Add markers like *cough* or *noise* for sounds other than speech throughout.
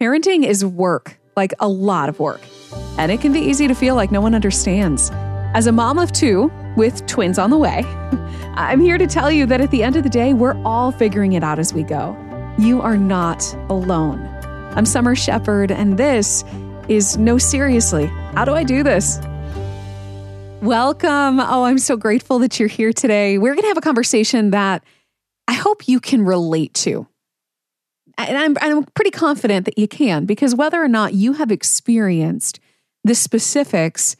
Parenting is work, like a lot of work. And it can be easy to feel like no one understands. As a mom of two with twins on the way, *laughs* I'm here to tell you that at the end of the day, we're all figuring it out as we go. You are not alone. I'm Summer Shepard, and this is No Seriously. How do I do this? Welcome. Oh, I'm so grateful that you're here today. We're going to have a conversation that I hope you can relate to. And I'm, I'm pretty confident that you can, because whether or not you have experienced the specifics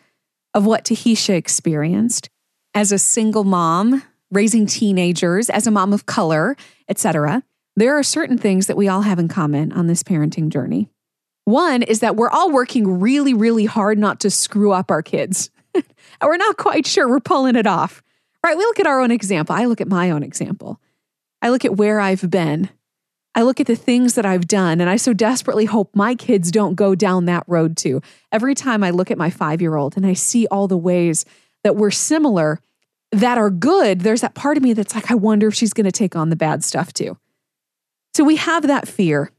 of what Tahesha experienced as a single mom, raising teenagers, as a mom of color, etc., there are certain things that we all have in common on this parenting journey. One is that we're all working really, really hard not to screw up our kids. and *laughs* we're not quite sure we're pulling it off. Right? We look at our own example. I look at my own example. I look at where I've been. I look at the things that I've done, and I so desperately hope my kids don't go down that road too. Every time I look at my five year old and I see all the ways that we're similar that are good, there's that part of me that's like, I wonder if she's going to take on the bad stuff too. So we have that fear,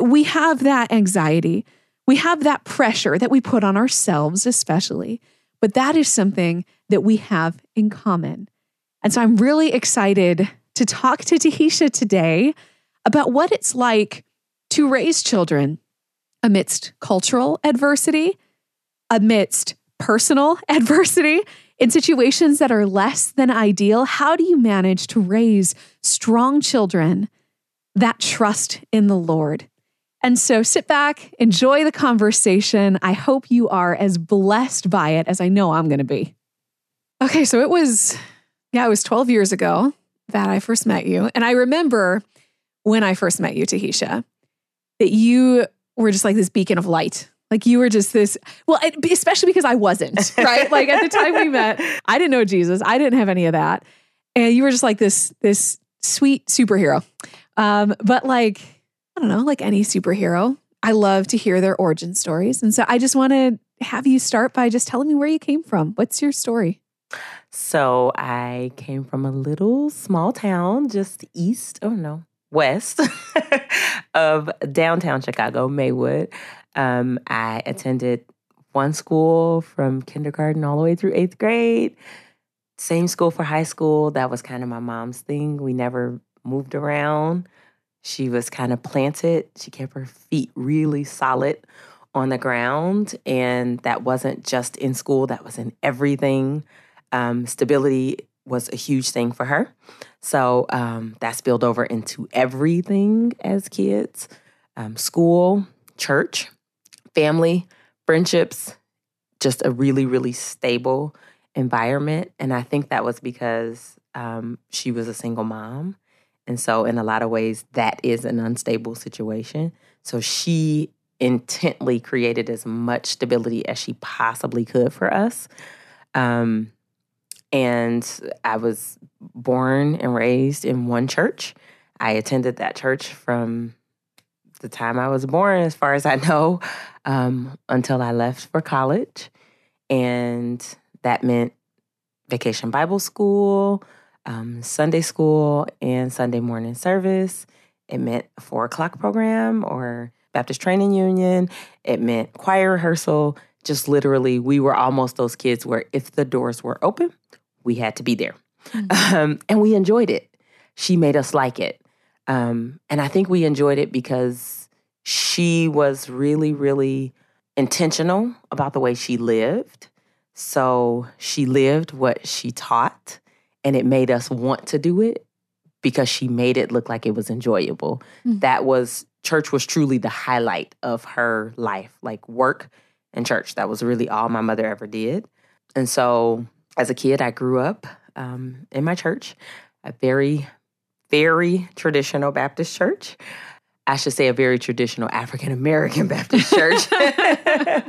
we have that anxiety, we have that pressure that we put on ourselves, especially. But that is something that we have in common. And so I'm really excited to talk to Tahesha today about what it's like to raise children amidst cultural adversity, amidst personal *laughs* adversity, in situations that are less than ideal. How do you manage to raise strong children that trust in the Lord? And so sit back, enjoy the conversation. I hope you are as blessed by it as I know I'm going to be. Okay, so it was, yeah, it was 12 years ago that I first met you. And I remember when I first met you, Tahesha, that you were just like this beacon of light. Like you were just this, well, especially because I wasn't, *laughs* right? like at the time we met, I didn't know Jesus. I didn't have any of that. And you were just like this, this sweet superhero. Um, but like, I don't know, like any superhero, I love to hear their origin stories. And so I just want to have you start by just telling me where you came from. What's your story? So I came from a little small town just east, oh no, west *laughs* of downtown Chicago, Maywood. Um, I attended one school from kindergarten all the way through eighth grade. Same school for high school. That was kind of my mom's thing. We never moved around. She was kind of planted. She kept her feet really solid on the ground. And that wasn't just in school, that was in everything. Um, stability was a huge thing for her. So um, that spilled over into everything as kids um, school, church, family, friendships, just a really, really stable environment. And I think that was because um, she was a single mom. And so, in a lot of ways, that is an unstable situation. So, she intently created as much stability as she possibly could for us. Um, and I was born and raised in one church. I attended that church from the time I was born, as far as I *laughs* know, um, until I left for college. And that meant vacation Bible school, um, Sunday school, and Sunday morning service. It meant a four o'clock program or Baptist Training Union. It meant choir rehearsal. Just literally, we were almost those kids where if the doors were open, we had to be there. Mm-hmm. Um, and we enjoyed it. She made us like it. Um, and I think we enjoyed it because she was really, really intentional about the way she lived. So she lived what she taught, and it made us want to do it because she made it look like it was enjoyable. Mm-hmm. That was church was truly the highlight of her life, like work and church. That was really all my mother ever did. And so as a kid, I grew up um, in my church, a very, very traditional Baptist church. I should say a very traditional African American *laughs* Baptist church. *laughs*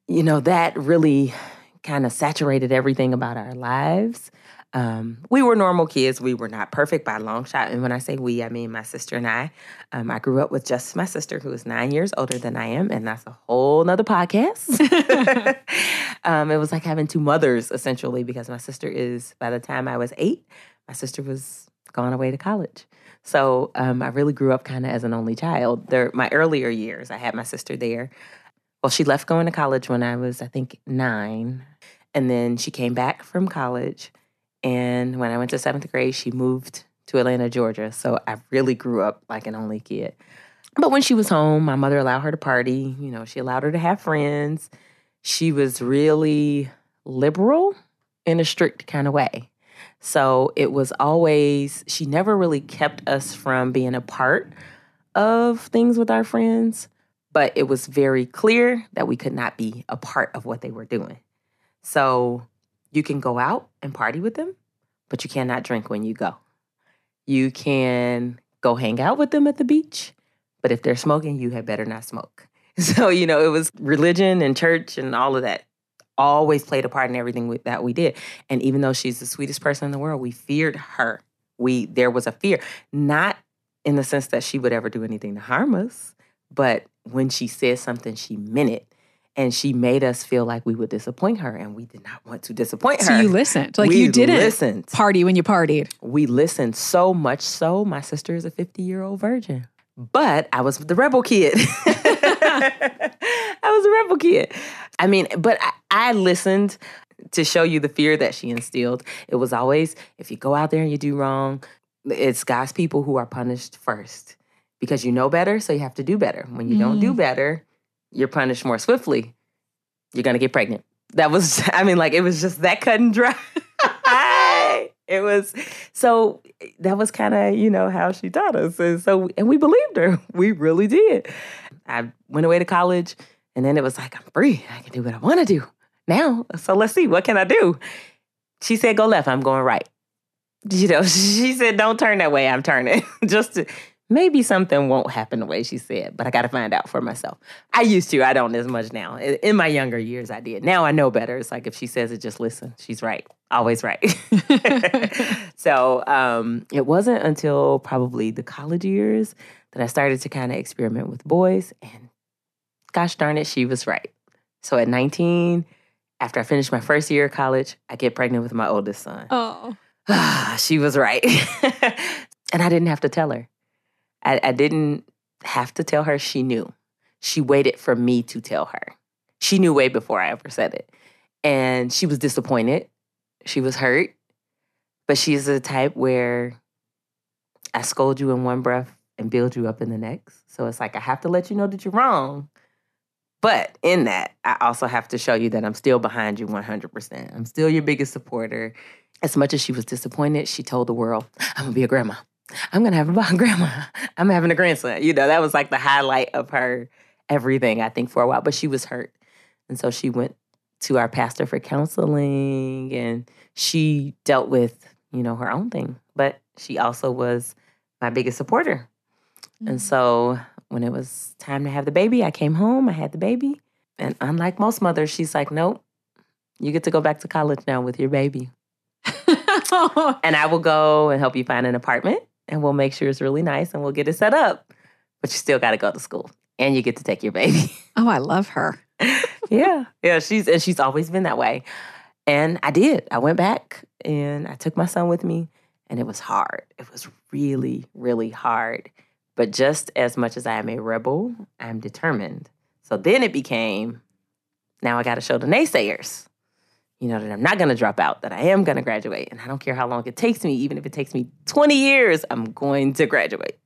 *laughs* you know, that really kind of saturated everything about our lives. Um, we were normal kids. We were not perfect by a long shot. And when I say we, I mean my sister and I. Um, I grew up with just my sister, who is nine years older than I am, and that's a whole nother podcast. *laughs* *laughs* um, it was like having two mothers, essentially, because my sister is, by the time I was eight, my sister was gone away to college. So um, I really grew up kind of as an only child. There, my earlier years, I had my sister there. Well, she left going to college when I was, I think, nine. And then she came back from college. And when I went to seventh grade, she moved to Atlanta, Georgia. So I really grew up like an only kid. But when she was home, my mother allowed her to party. You know, she allowed her to have friends. She was really liberal in a strict kind of way. So it was always, she never really kept us from being a part of things with our friends, but it was very clear that we could not be a part of what they were doing. So you can go out and party with them, but you cannot drink when you go. You can go hang out with them at the beach, but if they're smoking, you had better not smoke. *laughs* So, you know, it was religion and church and all of that always played a part in everything we, that we did. And even though she's the sweetest person in the world, we feared her. We there was a fear, not in the sense that she would ever do anything to harm us, but when she said something, she meant it. And she made us feel like we would disappoint her, and we did not want to disappoint her. So you listened, like we you didn't listened. party when you partied. We listened so much so. My sister is a fifty-year-old virgin, but I was the rebel kid. *laughs* I was a rebel kid. I mean, but I, I listened to show you the fear that she instilled. It was always if you go out there and you do wrong, it's God's people who are punished first because you know better, so you have to do better. When you don't do mm. better, you're punished more swiftly. You're gonna get pregnant. That was, *laughs* I mean, like it was just that cut and dry. *laughs* it was so that was kind of you know how she taught us, and so and we believed her. *laughs* We really did. I went away to college, and then it was like I'm free. I can do what I want to do now. So let's see what can I do. She said go left. I'm going right. You know, she said don't turn that way. I'm turning. Just to, maybe something won't happen the way she said, but I got to find out for myself. I used to. I don't as much now. In my younger years, I did. Now I know better. It's like if she says it, just listen. She's right. Always right. *laughs* *laughs* so um, it wasn't until probably the college years that I started to kind of experiment with boys. And gosh darn it, she was right. So at 19, after I finished my first year of college, I get pregnant with my oldest son. Oh. *sighs* she was right. *laughs* and I didn't have to tell her. I, I didn't have to tell her she knew. She waited for me to tell her. She knew way before I ever said it. And she was disappointed. She was hurt. But she's the type where I scold you in one breath and build you up in the next. So it's like I have to let you know that you're wrong. But in that, I also have to show you that I'm still behind you 100%. I'm still your biggest supporter. As much as she was disappointed, she told the world, I'm gonna be a grandma. I'm gonna have a *laughs* grandma. I'm having a grandson. You know, that was like the highlight of her everything, I think, for a while. But she was hurt. And so she went to our pastor for counseling and she dealt with, you know, her own thing. But she also was my biggest supporter. And mm. so when it was time to have the baby, I came home, I had the baby. And unlike most mothers, she's like, nope, you get to go back to college now with your baby. *laughs* And I will go and help you find an apartment and we'll make sure it's really nice and we'll get it set up. But you still got to go to school and you get to take your baby. *laughs* oh, I love her. yeah. Yeah. She's, and she's always been that way. And I did. I went back and I took my son with me and it was hard. It was really, really hard. But just as much as I am a rebel, I'm determined. So then it became now I got to show the naysayers, you know, that I'm not going to drop out, that I am going to graduate. And I don't care how long it takes me, even if it takes me 20 years, I'm going to graduate.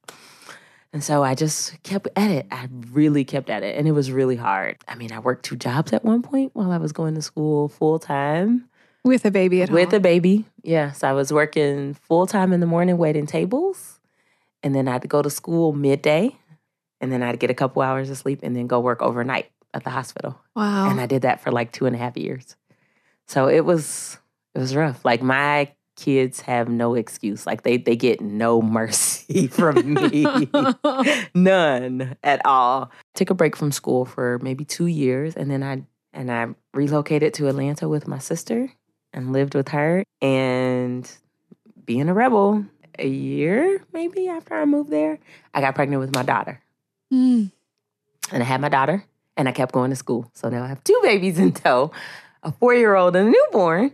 And so I just kept at it. I really kept at it. And it was really hard. I mean, I worked two jobs at one point while I was going to school full time. With a baby at home. With home. a baby. Yes. I was working full time in the morning waiting tables. And then I'd go to school midday. And then I'd get a couple hours of sleep and then go work overnight at the hospital. wow. And I did that for like two and a half years. So it was it was rough. Like my kids have no excuse. Like they they get no *laughs* mercy from me. *laughs* None at all. Took a break from school for maybe two years and then I and I relocated to Atlanta with my sister and lived with her and being a rebel a year maybe after I moved there, I got pregnant with my daughter. Mm. And I had my daughter and I kept going to school. So now I have two babies in tow, a four year old and a newborn.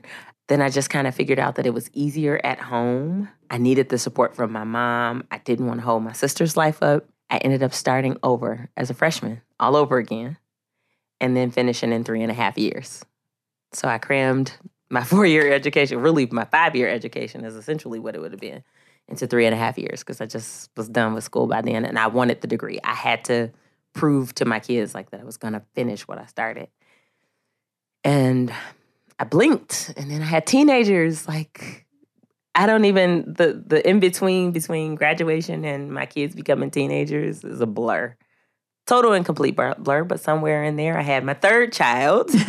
then I just kind of figured out that it was easier at home. I needed the support from my mom. I didn't want to hold my sister's life up. I ended up starting over as a freshman, all over again, and then finishing in three and a half years. So I crammed my *laughs* four year education, really my five year education is essentially what it would have been, into three and a half years because I just was done with school by then and I wanted the degree. I had to prove to my kids like that I was going to finish what I started. And I blinked and then I had teenagers like I don't even the the in between between graduation and my kids becoming teenagers is a blur. Total and complete blur, but somewhere in there I had my third child. *laughs* so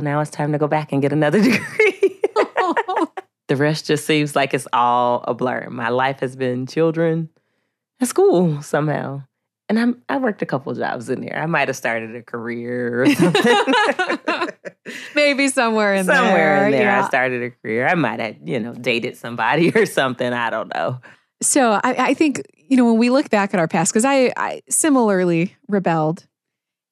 now it's time to go back and get another *laughs* degree. the rest just seems like it's all a blur. My life has been children and school somehow. And I'm, I worked a couple jobs in there. I might have started a career or something. *laughs* Maybe somewhere in somewhere there. Somewhere in there, yeah. I started a career. I might have, you know, dated somebody *laughs* or something. I don't know. So I, I think you know when we look back at our past, because I, I similarly rebelled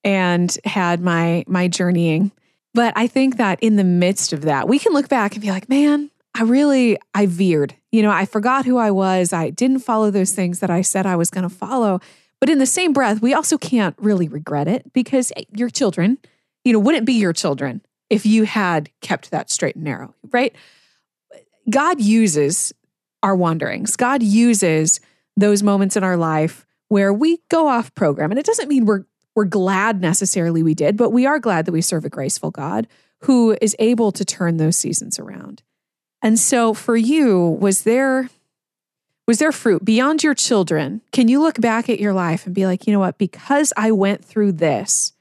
and had my my journeying, but I think that in the midst of that, we can look back and be like, man, I really I veered. You know, I forgot who I was. I didn't follow those things that I said I was going to follow. But in the same breath, we also can't really regret it because eh, your children, you know, wouldn't be your children if you had kept that straight and narrow, right? God uses our wanderings. God uses those moments in our life where we go off program. And it doesn't mean we're we're glad necessarily we did, but we are glad that we serve a graceful God who is able to turn those seasons around. And so for you, was there was there fruit beyond your children? Can you look back at your life and be like, you know what, because I went through this,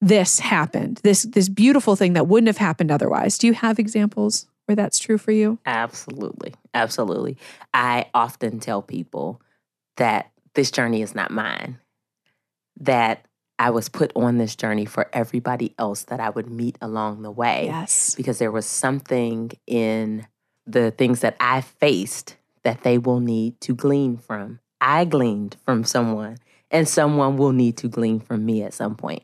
this happened. This this beautiful thing that wouldn't have happened otherwise. Do you have examples where that's true for you? Absolutely. Absolutely. I often tell people that this journey is not mine. That I was put on this journey for everybody else that I would meet along the way. Yes. Because there was something in the things that I faced that they will need to glean from. I gleaned from someone, and someone will need to glean from me at some point.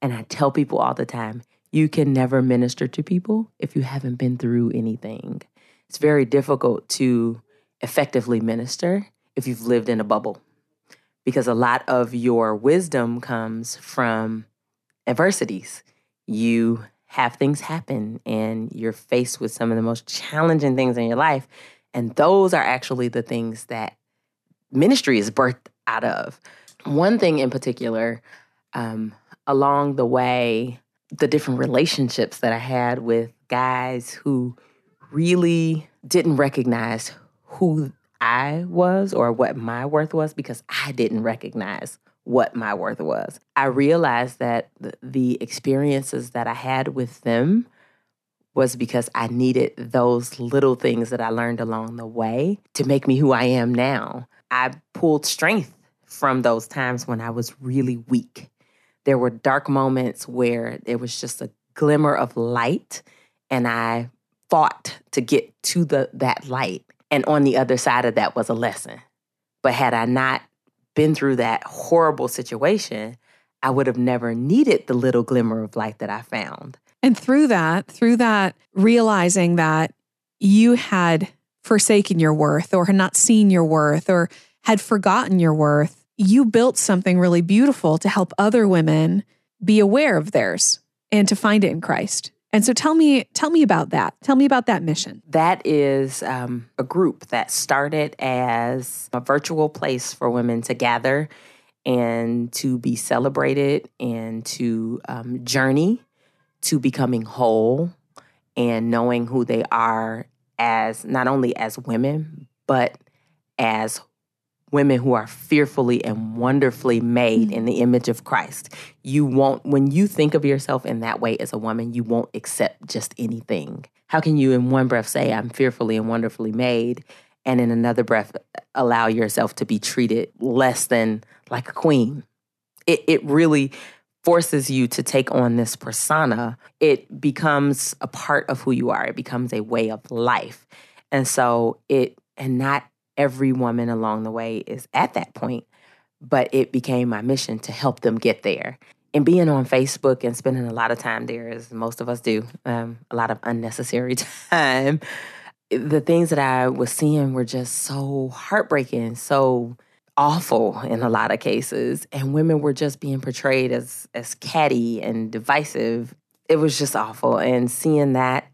And I tell people all the time you can never minister to people if you haven't been through anything. It's very difficult to effectively minister if you've lived in a bubble because a lot of your wisdom comes from adversities. You have things happen and you're faced with some of the most challenging things in your life. And those are actually the things that ministry is birthed out of. One thing in particular, um, along the way, the different relationships that I had with guys who really didn't recognize who I was or what my worth was because I didn't recognize what my worth was. I realized that the, the experiences that I had with them was because I needed those little things that I learned along the way to make me who I am now. I pulled strength from those times when I was really weak. There were dark moments where there was just a glimmer of light and I fought to get to the that light. And on the other side of that was a lesson. But had I not been through that horrible situation, I would have never needed the little glimmer of light that I found. And through that, through that, realizing that you had forsaken your worth or had not seen your worth or had forgotten your worth, you built something really beautiful to help other women be aware of theirs and to find it in Christ. And so tell me, tell me about that. Tell me about that mission. That is um, a group that started as a virtual place for women to gather and to be celebrated and to um, journey to becoming whole and knowing who they are as not only as women, but as women who are fearfully and wonderfully made mm-hmm. in the image of Christ. You won't, when you think of yourself in that way as a woman, you won't accept just anything. How can you, in one breath, say, I'm fearfully and wonderfully made, and in another breath, allow yourself to be treated less than like a queen? It, it really forces you to take on this persona. It becomes a part of who you are, it becomes a way of life. And so it, and not every woman along the way is at that point, but it became my mission to help them get there. and being on Facebook and spending a lot of time there, as most of us do, um, a lot of unnecessary *laughs* time, the things that I was seeing were just so heartbreaking, so awful in a lot of cases. And women were just being portrayed as as catty and divisive. It was just awful. And seeing that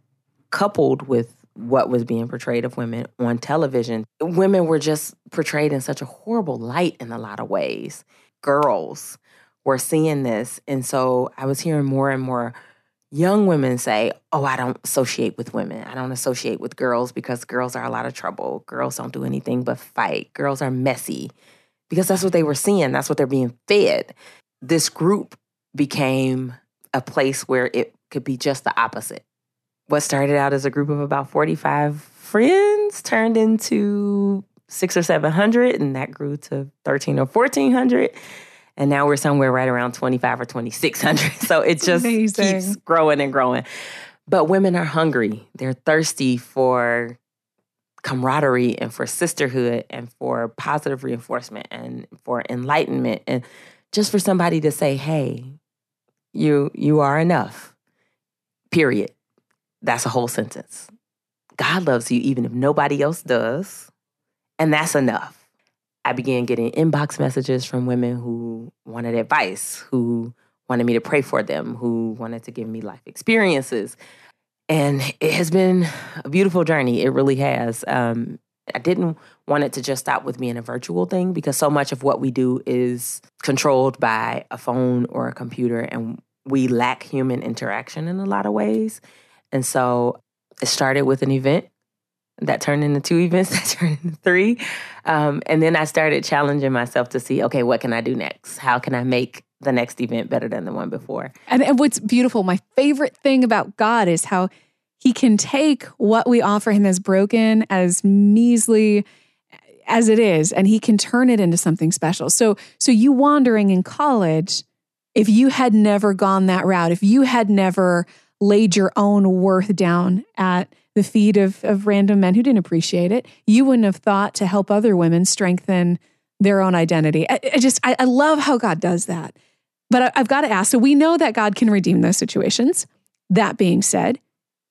coupled with what was being portrayed of women on television, women were just portrayed in such a horrible light in a lot of ways. Girls were seeing this. And so I was hearing more and more young women say, Oh, I don't associate with women. I don't associate with girls because girls are a lot of trouble. Girls don't do anything but fight. Girls are messy because that's what they were seeing. That's what they're being fed. This group became a place where it could be just the opposite. What started out as a group of about 45 friends turned into six or 700, and that grew to 13 or 1400 and now we're somewhere right around 25 or 2600 *laughs* so it just Amazing. keeps growing and growing but women are hungry they're thirsty for camaraderie and for sisterhood and for positive reinforcement and for enlightenment and just for somebody to say hey you you are enough period. That's a whole sentence. God loves you even if nobody else does and that's enough. I began getting inbox messages from women who wanted advice, who wanted me to pray for them, who wanted to give me life experiences. And it has been a beautiful journey. It really has. Um, I didn't want it to just stop with being a virtual thing because so much of what we do is controlled by a phone or a computer, and we lack human interaction in a lot of ways. And so it started with an event that turned into two *laughs* events, that turned into three. Um, and then I started challenging myself to see, okay, what can I do next? How can I make the next event better than the one before? And, and what's beautiful, my favorite thing about God is how he can take what we offer him as broken, as measly as it is, and he can turn it into something special. So, so you wandering in college, if you had never gone that route, if you had never laid your own worth down at the feet of, of random men who didn't appreciate it, you wouldn't have thought to help other women strengthen their own identity. I, I just, I, I, love how God does that. But I, I've got to ask so we know that God can redeem those situations. That being said,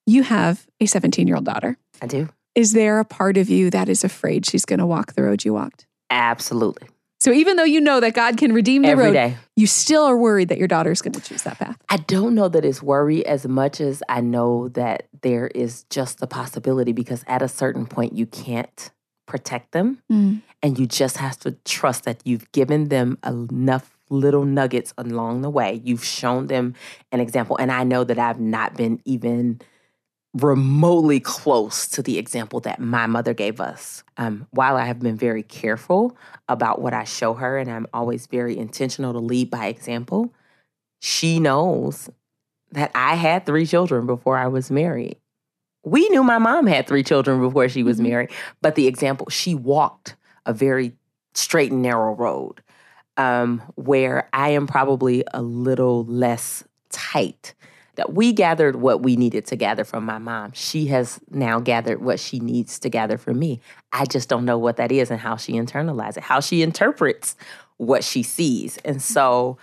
you have a 17 year old daughter. I do. Is there a part of you that is afraid she's going to walk the road you walked? Absolutely. So even though you know that God can redeem the Every road, day. you still are worried that your daughter is going to choose that path. I don't know that it's worry as much as I know that there is just the possibility because at a certain point you can't protect them mm. and you just have to trust that you've given them enough little nuggets along the way. You've shown them an example and I know that I've not been even remotely close to the example that my mother gave us. Um, while I have been very careful about what I show her, and I'm always very intentional to lead by example, she knows that I had three children before I was married. We knew my mom had three children before she was mm-hmm. married, but the example, she walked a very straight and narrow road um, where I am probably a little less tight that we gathered what we needed to gather from my mom. She has now gathered what she needs to gather from me. I just don't know what that is and how she internalizes it, how she interprets what she sees. And so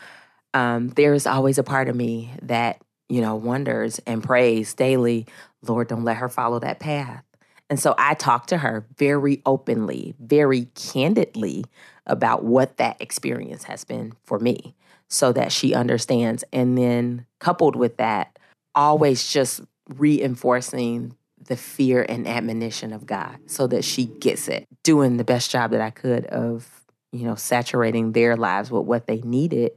um, there's always a part of me that, you know, wonders and prays daily, Lord, don't let her follow that path. And so I talk to her very openly, very candidly about what that experience has been for me so that she understands. And then coupled with that, always just reinforcing the fear and admonition of God so that she gets it. Doing the best job that I could of, you know, saturating their lives with what they needed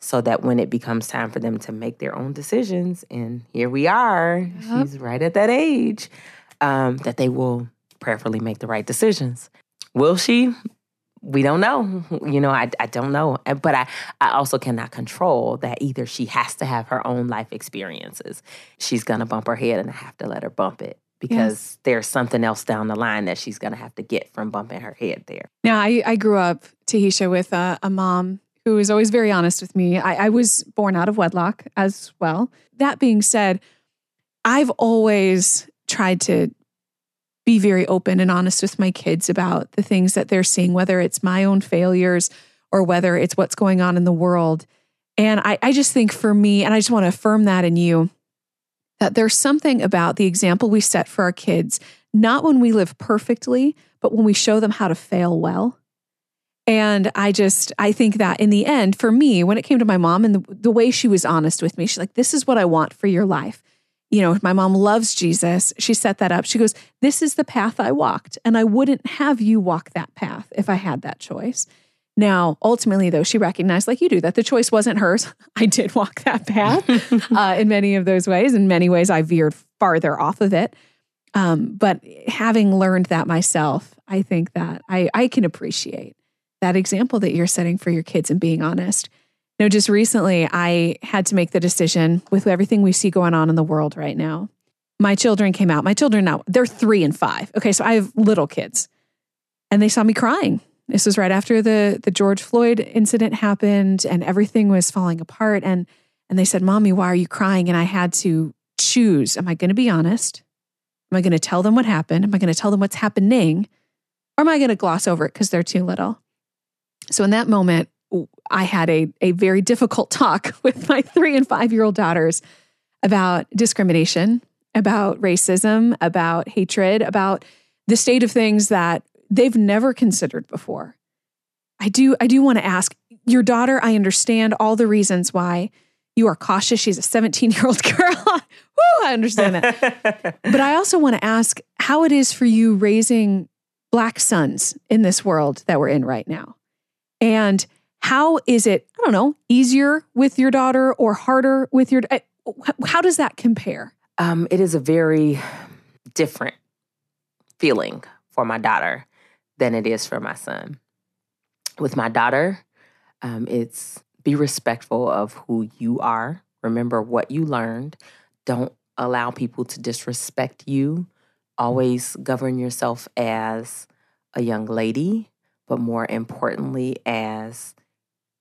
so that when it becomes time for them to make their own decisions, and here we are, yep. she's right at that age, um, that they will prayerfully make the right decisions. Will she? We don't know. You know, I, I don't know. But I, I also cannot control that either she has to have her own life experiences. She's going to bump her head and I have to let her bump it because yes. there's something else down the line that she's going to have to get from bumping her head there. Now, I, I grew up, Tahesha, with a, a mom who was always very honest with me. I, I was born out of wedlock as well. That being said, I've always tried to be very open and honest with my kids about the things that they're seeing, whether it's my own failures or whether it's what's going on in the world. And I, I just think for me, and I just want to affirm that in you, that there's something about the example we set for our kids, not when we live perfectly, but when we show them how to fail well. And I just, I think that in the end, for me, when it came to my mom and the, the way she was honest with me, she's like, this is what I want for your life. You know, my mom loves Jesus. She set that up. She goes, This is the path I walked, and I wouldn't have you walk that path if I had that choice. Now, ultimately, though, she recognized, like you do, that the choice wasn't hers. *laughs* I did walk that path *laughs* uh, in many of those ways. In many ways, I veered farther off of it. Um, but having learned that myself, I think that I, I can appreciate that example that you're setting for your kids and being honest. Know, just recently, I had to make the decision with everything we see going on in the world right now. My children came out. My children now, they're three and five. Okay, so I have little kids, and they saw me crying this was right after the the George Floyd incident happened and everything was falling apart and and they said, "Mommy, why are you crying?" And I had to choose, am I going to be honest? Am I going to tell them what happened? Am I going to tell them what's happening? Or am I going to gloss over it because they're too little? So in that moment, I had a, a very difficult talk *laughs* with my three and five year old daughters about discrimination, about racism, about hatred, about the state of things that they've never considered before. I do I do want to ask your daughter, I understand all the reasons why you are cautious. She's a 17-year-old *laughs* girl. Woo, I understand that. *laughs* but I also want to ask how it is for you raising black sons in this world that we're in right now. And how is it, I don't know, easier with your daughter or harder with your eh, how does that compare? Um, it is a very different feeling for my daughter than it is for my son. With my daughter, um, it's be respectful of who you are. Remember what you learned. Don't allow people to disrespect you. Always govern yourself as a young lady, but more importantly, as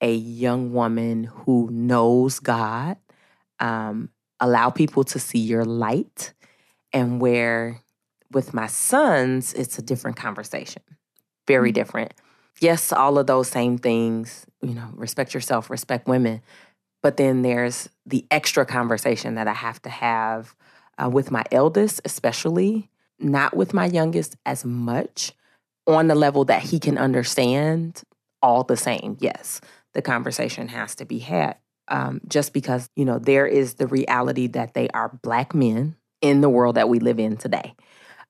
a young woman who knows God. Um, allow people to see your light. And where with my sons, it's a different conversation very mm-hmm. different. Yes, all of those same things, you know, respect yourself, respect women. But then there's the extra conversation that I have to have uh, with my eldest, especially, not with my youngest as much on the level that he can understand all the same. Yes, the conversation has to be had. Um, just because, you know, there is the reality that they are Black men in the world that we live in today.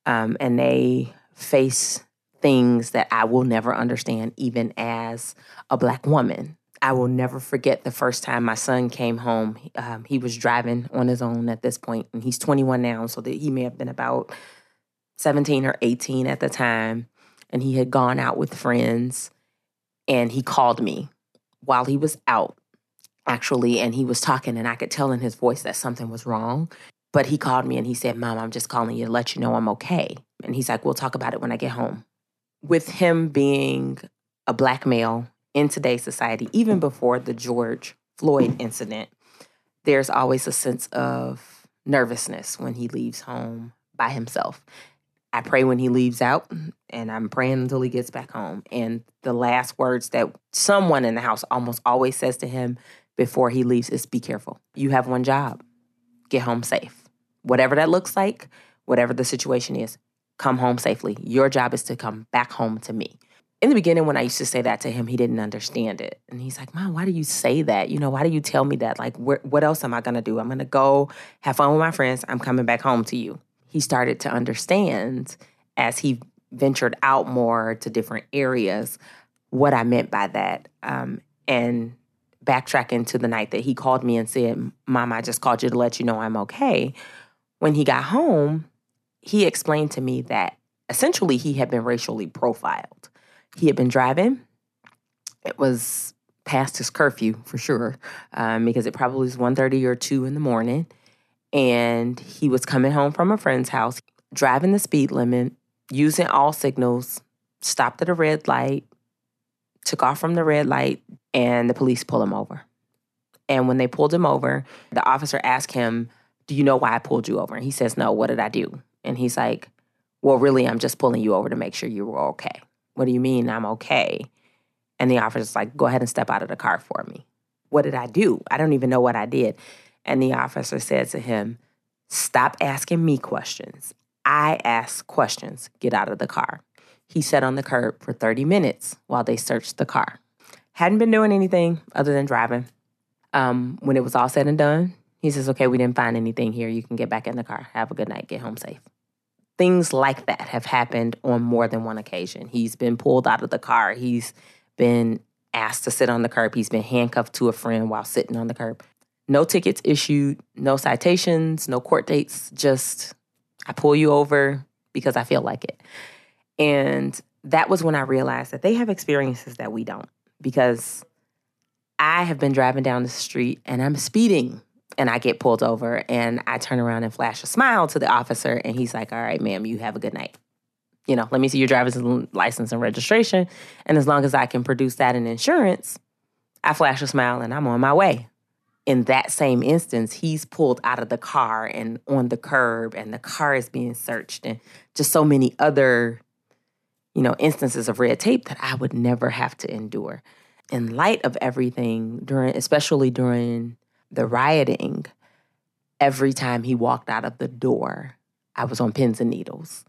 Um, and they face things that I will never understand, even as a Black woman. I will never forget the first time my son came home. Um, he was driving on his own at this point, and he's 21 now, so that he may have been about 17 or 18 at the time. And he had gone out with friends, and he called me while he was out, actually, and he was talking, and I could tell in his voice that something was wrong. But he called me and he said, Mom, I'm just calling you to let you know I'm okay. And he's like, We'll talk about it when I get home with him being a black male in today's society, even before the George Floyd incident, there's always a sense of nervousness when he leaves home by himself. I pray when he leaves out, and I'm praying until he gets back home. And the last words that someone in the house almost always says to him before he leaves is be careful. You have one job get home safe. Whatever that looks like, whatever the situation is, come home safely. Your job is to come back home to me. In the beginning, when I used to say that to him, he didn't understand it. And he's like, Mom, why do you say that? You know, why do you tell me that? Like, wh- what else am I to do? I'm to go have fun with my friends. I'm coming back home to you. He started to understand as he ventured out more to different areas what I meant by that. Um, and backtracking to the night that he called me and said, Mom, I just called you to let you know I'm okay. When he got home, he explained to me that essentially he had been racially profiled. He had been driving. It was past his curfew for sure, um, because it probably was 1.30 or 2 in the morning. And he was coming home from a friend's house, driving the speed limit, using all signals, stopped at a red light, took off from the red light, and the police pulled him over. And when they pulled him over, the officer asked him, Do you know why I pulled you over? And he says, No, what did I do? And he's like, Well, really, I'm just pulling you over to make sure you were okay. What do you mean I'm okay? And the officer's like, Go ahead and step out of the car for me. what did I do? I don't even know what I did. And the officer said to him, Stop asking me questions. I ask questions. Get out of the car. He sat on the curb for 30 minutes while they searched the car. Hadn't been doing anything other than driving. Um, when it was all said and done, he says, Okay, we didn't find anything here. You can get back in the car. Have a good night. Get home safe. Things like that have happened on more than one occasion. He's been pulled out of the car. He's been asked to sit on the curb. He's been handcuffed to a friend while sitting on the curb. No tickets issued, no citations, no court dates, just I pull you over because I feel like it. And that was when I realized that they have experiences that we don't because I have been driving down the street and I'm speeding and I get pulled over and I turn around and flash a smile to the officer and he's like, "All right, ma'am, you have a good night." You know, let me see your driver's license and registration, and as long as I can produce that in insurance, I flash a smile and I'm on my way. In that same instance, he's pulled out of the car and on the curb and the car is being searched and just so many other you know, instances of red tape that I would never have to endure. In light of everything during especially during the rioting, every time he walked out of the door, I was on pins and needles.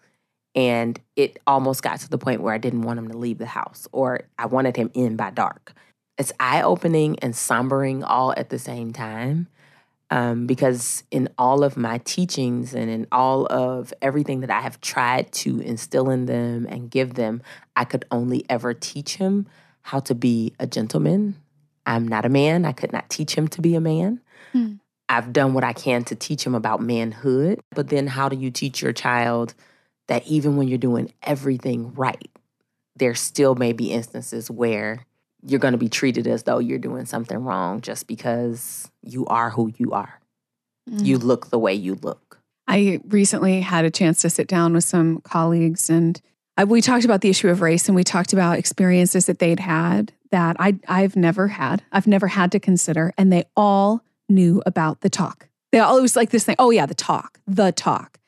And it almost got to the point where I didn't want him to leave the house or I wanted him in by dark. It's eye opening and sombering all at the same time. Um, because in all of my teachings and in all of everything that I have tried to instill in them and give them, I could only ever teach him how to be a gentleman, I'm not a man. I could not teach him to be a man. Hmm. I've done what I can to teach him about manhood. But then, how do you teach your child that even when you're doing everything right, there still may be instances where you're going to be treated as though you're doing something wrong just because you are who you are. Mm. You look the way you look. I recently had a chance to sit down with some colleagues and I, we talked about the issue of race and we talked about experiences that they'd had that I, I've never had. I've never had to consider. And they all knew about the talk. They always like this thing oh, yeah, the talk, the talk,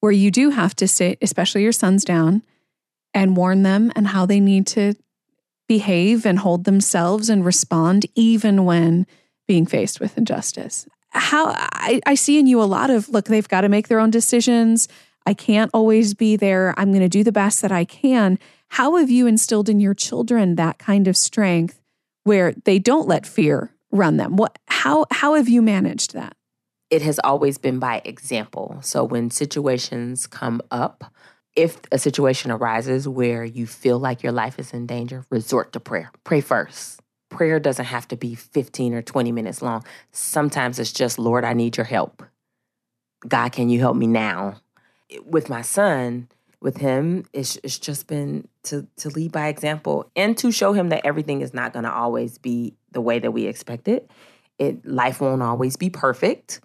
where you do have to sit, especially your sons down, and warn them and how they need to behave and hold themselves and respond, even when being faced with injustice. How I, I see in you a lot of look, they've got to make their own decisions. I can't always be there. I'm going to do the best that I can. How have you instilled in your children that kind of strength where they don't let fear run them? What how how have you managed that? It has always been by example. So when situations come up, if a situation arises where you feel like your life is in danger, resort to prayer. Pray first. Prayer doesn't have to be 15 or 20 minutes long. Sometimes it's just, Lord, I need your help. God, can you help me now? With my son, with him, it's, it's just been to, to lead by example and to show him that everything is not going to always be the way that we expect it. It life won't always be perfect.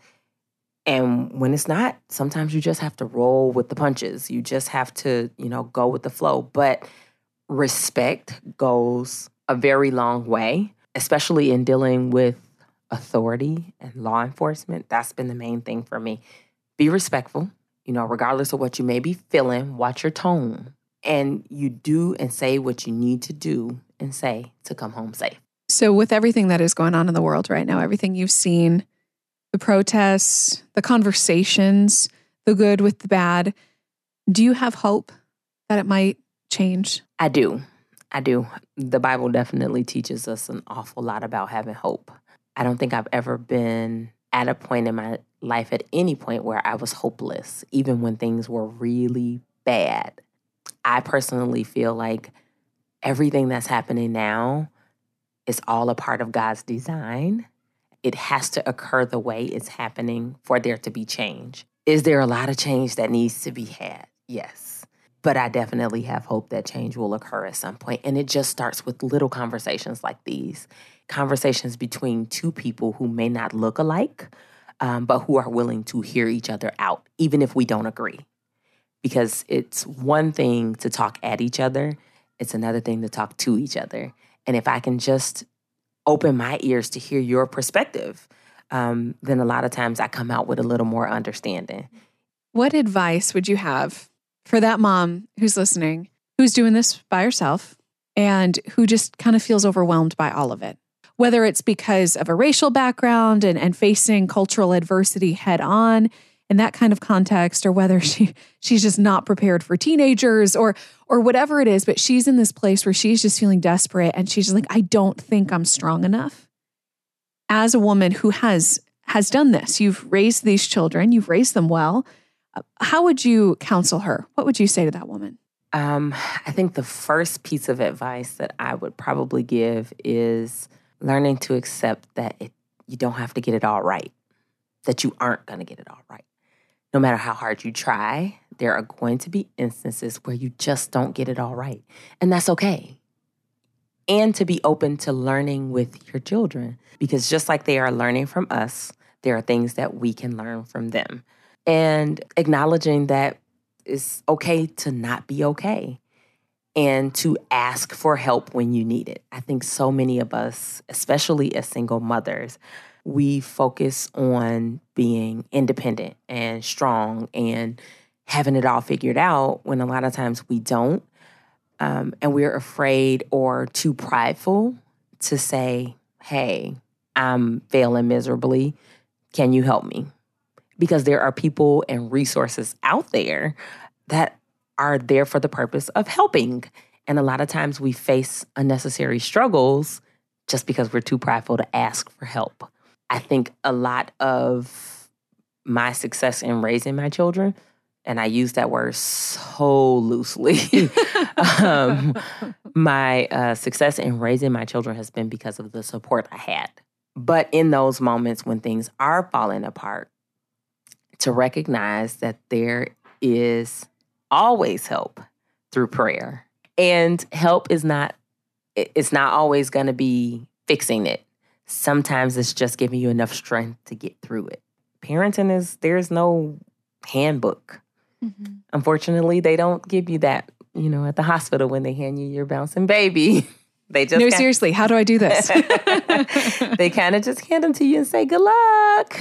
And when it's not, sometimes you just have to roll with the punches. You just have to, you know, go with the flow. But respect goes a very long way, especially in dealing with authority and law enforcement. That's been the main thing for me. Be respectful you know, regardless of what you may be feeling, watch your tone. And you do and say what you need to do and say to come home safe. So, with everything that is going on in the world right now, everything you've seen, the protests, the conversations, the good with the bad, do you have hope that it might change? I do. I do. The Bible definitely teaches us an awful lot about having hope. I don't think I've ever been at a point in my life at any point where I was hopeless, even when things were really bad. I personally feel like everything that's happening now is all a part of God's design. It has to occur the way it's happening for there to be change. Is there a lot of change that needs to be had? Yes. But I definitely have hope that change will occur at some point. And it just starts with little conversations like these conversations between two people who may not look alike, um, but who are willing to hear each other out, even if we don't agree. Because it's one thing to talk at each other, it's another thing to talk to each other. And if I can just open my ears to hear your perspective, um, then a lot of times I come out with a little more understanding. What advice would you have for that mom who's listening, who's doing this by herself, and who just kind of feels overwhelmed by all of it? whether it's because of a racial background and, and facing cultural adversity head on in that kind of context, or whether *laughs* she she's just not prepared for teenagers or or whatever it is, but she's in this place where she's just feeling desperate and she's just like, I don't think I'm strong enough. As a woman who has has done this, you've raised these children, you've raised them well. How would you counsel her? What would you say to that woman? Um, I think the first piece of advice that I would probably give is learning to accept that it, you don't have to get it all right, that you aren't going to get it all right. No matter how hard you try, there are going to be instances where you just don't get it all right. And that's okay. And to be open to learning with your children, because just like they are learning from us, there are things that we can learn from them. And acknowledging that it's okay to not be okay and to ask for help when you need it. I think so many of us, especially as single mothers, we focus on being independent and strong and having it all figured out when a lot of times we don't. Um, and we're afraid or too prideful to say, hey, I'm failing miserably. Can you help me? Because there are people and resources out there that are there for the purpose of helping. And a lot of times we face unnecessary struggles just because we're too prideful to ask for help. I think a lot of my success in raising my children, and I use that word so loosely, *laughs* um, *laughs* my uh, success in raising my children has been because of the support I had. But in those moments when things are falling apart, to recognize that there is always help through prayer. And help is not it's not always going to be fixing it. Sometimes it's just giving you enough strength to get through it. Parenting is there's no handbook. Mm-hmm. Unfortunately, they don't give you that, you know, at the hospital when they hand you your bouncing baby. *laughs* They just no, kinda, seriously. How do I do this? *laughs* they kind of just hand them to you and say, "Good luck."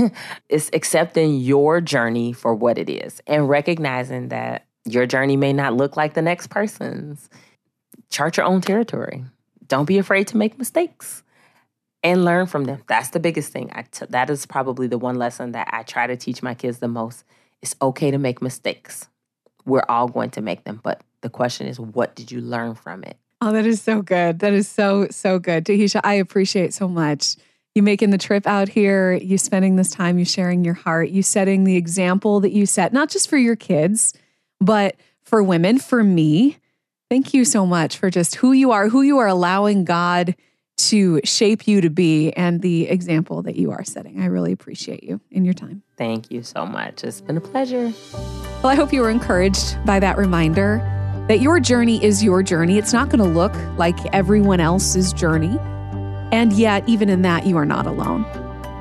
It's accepting your journey for what it is and recognizing that your journey may not look like the next person's. Chart your own territory. Don't be afraid to make mistakes and learn from them. That's the biggest thing. T- that is probably the one lesson that I try to teach my kids the most. It's okay to make mistakes. We're all going to make them, but the question is, what did you learn from it? Oh, that is so good. That is so, so good. Tahesha, I appreciate so much you making the trip out here, you spending this time, you sharing your heart, you setting the example that you set, not just for your kids, but for women, for me. Thank you so much for just who you are, who you are allowing God to shape you to be, and the example that you are setting. I really appreciate you in your time. Thank you so much. It's been a pleasure. Well, I hope you were encouraged by that reminder that your journey is your journey. It's not going to look like everyone else's journey. And yet, even in that, you are not alone.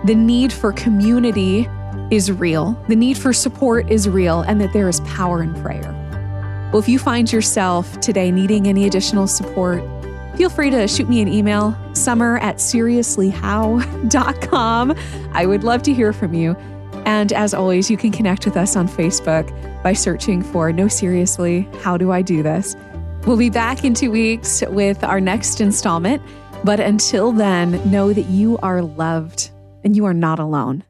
The need for community is real, the need for support is real, and that there is power in prayer. Well, if you find yourself today needing any additional support, feel free to shoot me an email, summer at seriouslyhow.com. I would love to hear from you. And as always, you can connect with us on Facebook by searching for No Seriously, How Do I Do This? We'll be back in two weeks with our next installment. But until then, know that you are loved and you are not alone.